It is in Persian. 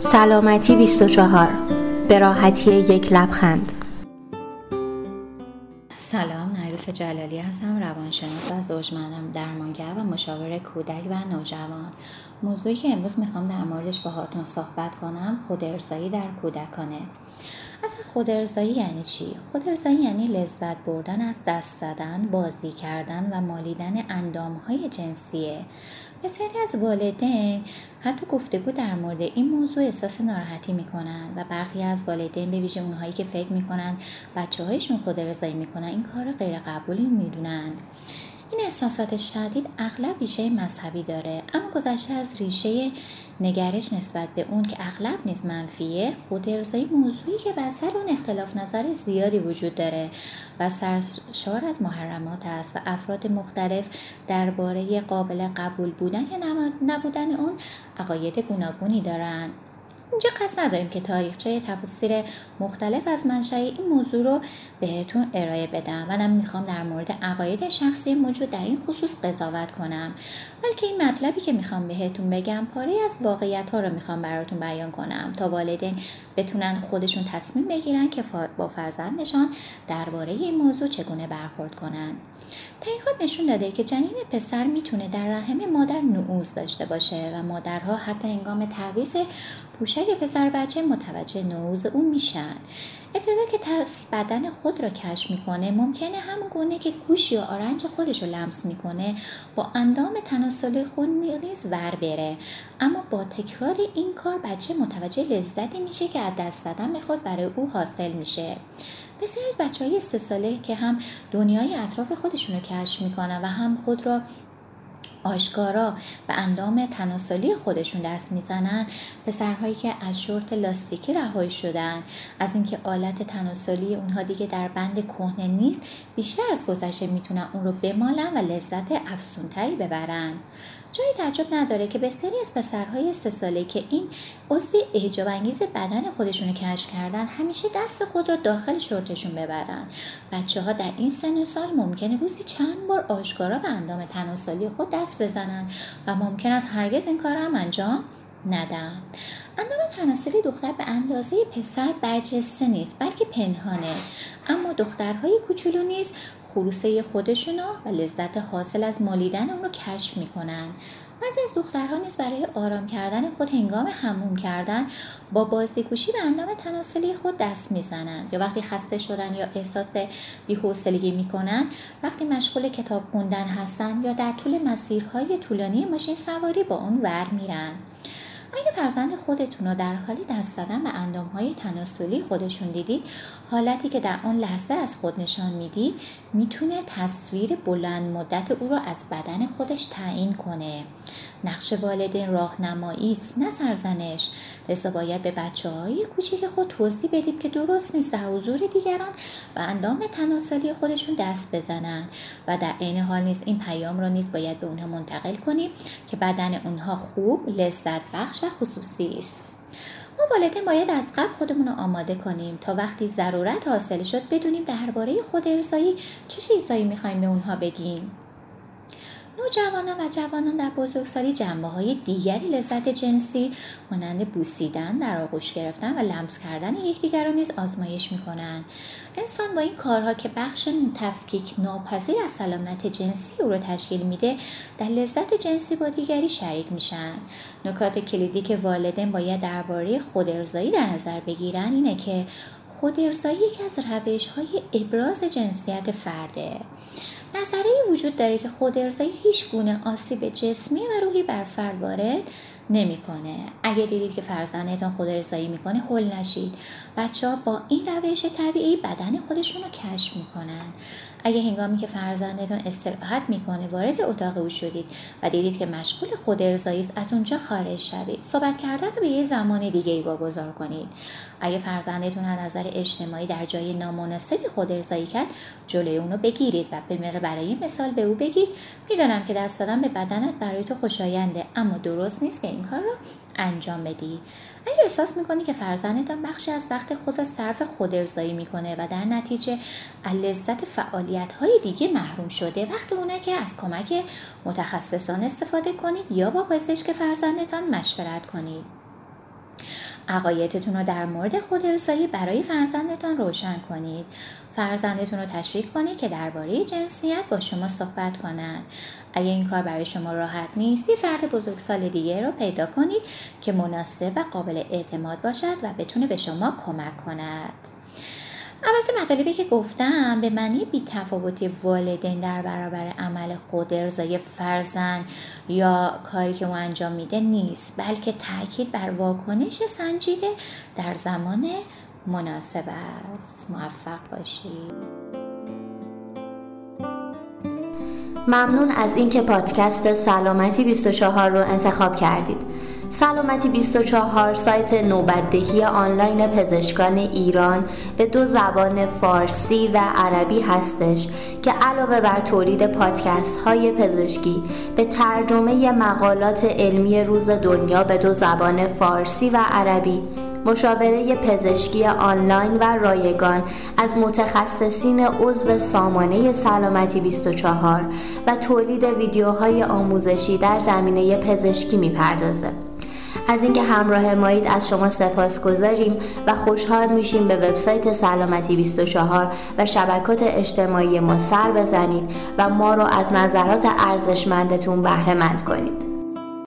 سلامتی 24 به راحتی یک لبخند. سلام نرگس جلالی هستم روانشناس و زوجمندم درمانگر و مشاور کودک و نوجوان. موضوعی که امروز می‌خوام در موردش باهاتون صحبت کنم خود ارزایی در کودکانه. اصلا خود ارزایی یعنی چی؟ خود ارزایی یعنی لذت بردن از دست زدن، بازی کردن و مالیدن اندامهای جنسیه بسیاری از والدین حتی گفتگو در مورد این موضوع احساس ناراحتی می‌کنن و برخی از والدین به ویژه اونهایی که فکر می‌کنن بچه هایشون خود رضایی می‌کنن این کار غیر قبولی می‌دونن این احساسات شدید اغلب ریشه مذهبی داره اما گذشته از ریشه نگرش نسبت به اون که اغلب نیز منفیه خود ارزایی موضوعی که بسر اون اختلاف نظر زیادی وجود داره و سرشار از محرمات است و افراد مختلف درباره قابل قبول بودن یا نبودن اون عقاید گوناگونی دارند اینجا قصد نداریم که تاریخچه تفاصیل مختلف از منشأ این موضوع رو بهتون ارائه بدم. منم می‌خوام در مورد عقاید شخصی موجود در این خصوص قضاوت کنم. بلکه این مطلبی که می‌خوام بهتون بگم پاره از واقعیت ها رو می‌خوام براتون بیان کنم تا والدین بتونن خودشون تصمیم بگیرن که با فرزندشان درباره این موضوع چگونه برخورد کنن. تحقیقات نشون داده که جنین پسر می‌تونه در رحم مادر نعوز داشته باشه و مادرها حتی انگام تعویض پوشک پسر بچه متوجه نعوز اون میشن. ابتدا که طفل بدن خود را کشف می‌کنه ممکنه همون گونه که گوش یا آرنج خودش رو لمس می‌کنه با اندام تناسل خود نیز ور بره. اما با تکرار این کار بچه متوجه لذتی میشه که از دست زدن می‌خواد برای او حاصل میشه. بسیاری بچه های سه ساله که هم دنیای اطراف خودشون رو کشف می‌کنن و هم خود را آشکارا به اندام تناسلی خودشون دست می‌زنن. پسرهایی که از شورت لاستیکی رهایی شدن از اینکه آلت تناسلی اونها دیگه در بند کهنه نیست بیشتر از گذشته می‌تونن اون رو بمالن و لذت افسونتری ببرن. جایی تعجب نداره که بسیاری از پسرهای سه ساله که این عضو اعجاب انگیز بدن خودشون رو کشف کردن همیشه دست خود را داخل شورتشون ببرن. بچه ها در این سن و سال ممکنه روزی چند بار آشکارا به اندام تناسلی خود دست بزنن و ممکن است هرگز این کار هم انجام ندم اندام تناسلی دختر به اندازه پسر برجسته نیست بلکه پنهانه. اما دخترهای کوچولو نیز خروسه خودشونو و لذت حاصل از مالیدن اون رو کشف می‌کنن. بعضی از دخترها نیز برای آرام کردن خود هنگام حموم کردن با بازیگوشی به اندام تناسلی خود دست می‌زنند یا وقتی خسته شدن یا احساس بی‌حوصلگی می‌کنن وقتی مشغول کتاب خوندن هستن یا در طول مسیرهای طولانی ماشین سواری با اون ور میرن. اگه فرزند خودتون رو در حالی دست زدن به های تناسلی خودشون دیدید حالتی که در آن لحظه از خود نشان می‌دید می‌تونه تصویر بلند مدت او را از بدن خودش تعیین کنه. نقش والدین راهنمایی است نه سرزنش. لذا باید به بچه های کوچیک خود توضیح بدیم که درست نیست در حضور دیگران و اندام تناسلی خودشون دست بزنن. و در عین حال نیست این پیام را نیست باید به اونها منتقل کنیم که بدن اونها خوب لذت بخش و خصوصی است. ما والدین باید از قبل خودمون رو آماده کنیم تا وقتی ضرورت حاصل شد بدونیم درباره خود ارزایی چه چیزهایی می‌خوایم به اونها بگیم. نوجوانان و جوانان در بزرگسالی جنبه های دیگری لذت جنسی مانند بوسیدن در آغوش گرفتن و لمس کردن یکدیگر را نیز آزمایش می‌کنند. انسان با این کارها که بخش تفکیک ناپذیر از سلامت جنسی او را تشکیل میده در لذت جنسی با دیگری شریک میشن. نکات کلیدی که والدین باید درباره خودارضایی در نظر بگیرن اینه که خودارضایی یکی از روش های ابراز جنسیت فرده. نظریه وجود داره که خود ارزایی هیچ گونه آسیب جسمی و روحی بر فرد وارد نمی‌کنه. اگه دیدید که فرزندتان خود ارزایی می‌کنه هل نشید. بچه ها با این روش طبیعی بدن خودشون رو کشف می‌کنن. اگه هنگامی که فرزندتون استراحت می‌کنه وارد اتاق او شدید و دیدید که مشغول خود ارزایی است از اونجا خارج شوید. صحبت کردن رو به یه زمان دیگه ای واگذار کنید. اگه فرزندتون از نظر اجتماعی در جای نامناسبی خود ارزایی کرد جلوی اونو بگیرید و به برای مثال به او بگید می‌دانم که دست دادن به بدنت برای تو خوشاینده اما درست نیست که این کار رو انجام بدی. اگه احساس می‌کنی که فرزندت بخشی از وقت خود را صرف خود ارزایی می‌کنه و در نتیجه لذت فعالیت های دیگه محروم شده وقت اونه که از کمک متخصصان استفاده کنید یا با پزشک فرزندتان مشورت کنید. عقایدتون رو در مورد خود ارسایی برای فرزندتان روشن کنید. فرزندتون رو تشویق کنید که درباره جنسیت با شما صحبت کنند. اگه این کار برای شما راحت نیست یه فرد بزرگسال دیگه رو پیدا کنید که مناسب و قابل اعتماد باشد و بتونه به شما کمک کند. البته مطالبی که گفتم به معنی بی تفاوتی والدین در برابر عمل خود ارزای فرزند یا کاری که او انجام میده نیست بلکه تاکید بر واکنش سنجیده در زمان مناسب است. موفق باشید. ممنون از اینکه پادکست سلامتی 24 رو انتخاب کردید. سلامتی 24 سایت نوبتدهی آنلاین پزشکان ایران به دو زبان فارسی و عربی هستش که علاوه بر تولید پادکست های پزشکی به ترجمه مقالات علمی روز دنیا به دو زبان فارسی و عربی مشاوره پزشکی آنلاین و رایگان از متخصصین عضو سامانه سلامتی 24 و تولید ویدیوهای آموزشی در زمینه پزشکی می‌پردازه. از اینکه همراه مایید از شما سپاس گذاریم و خوشحال میشیم به وبسایت سلامتی 24 و شبکات اجتماعی ما سر بزنید و ما رو از نظرات ارزشمندتون بهره مند کنید.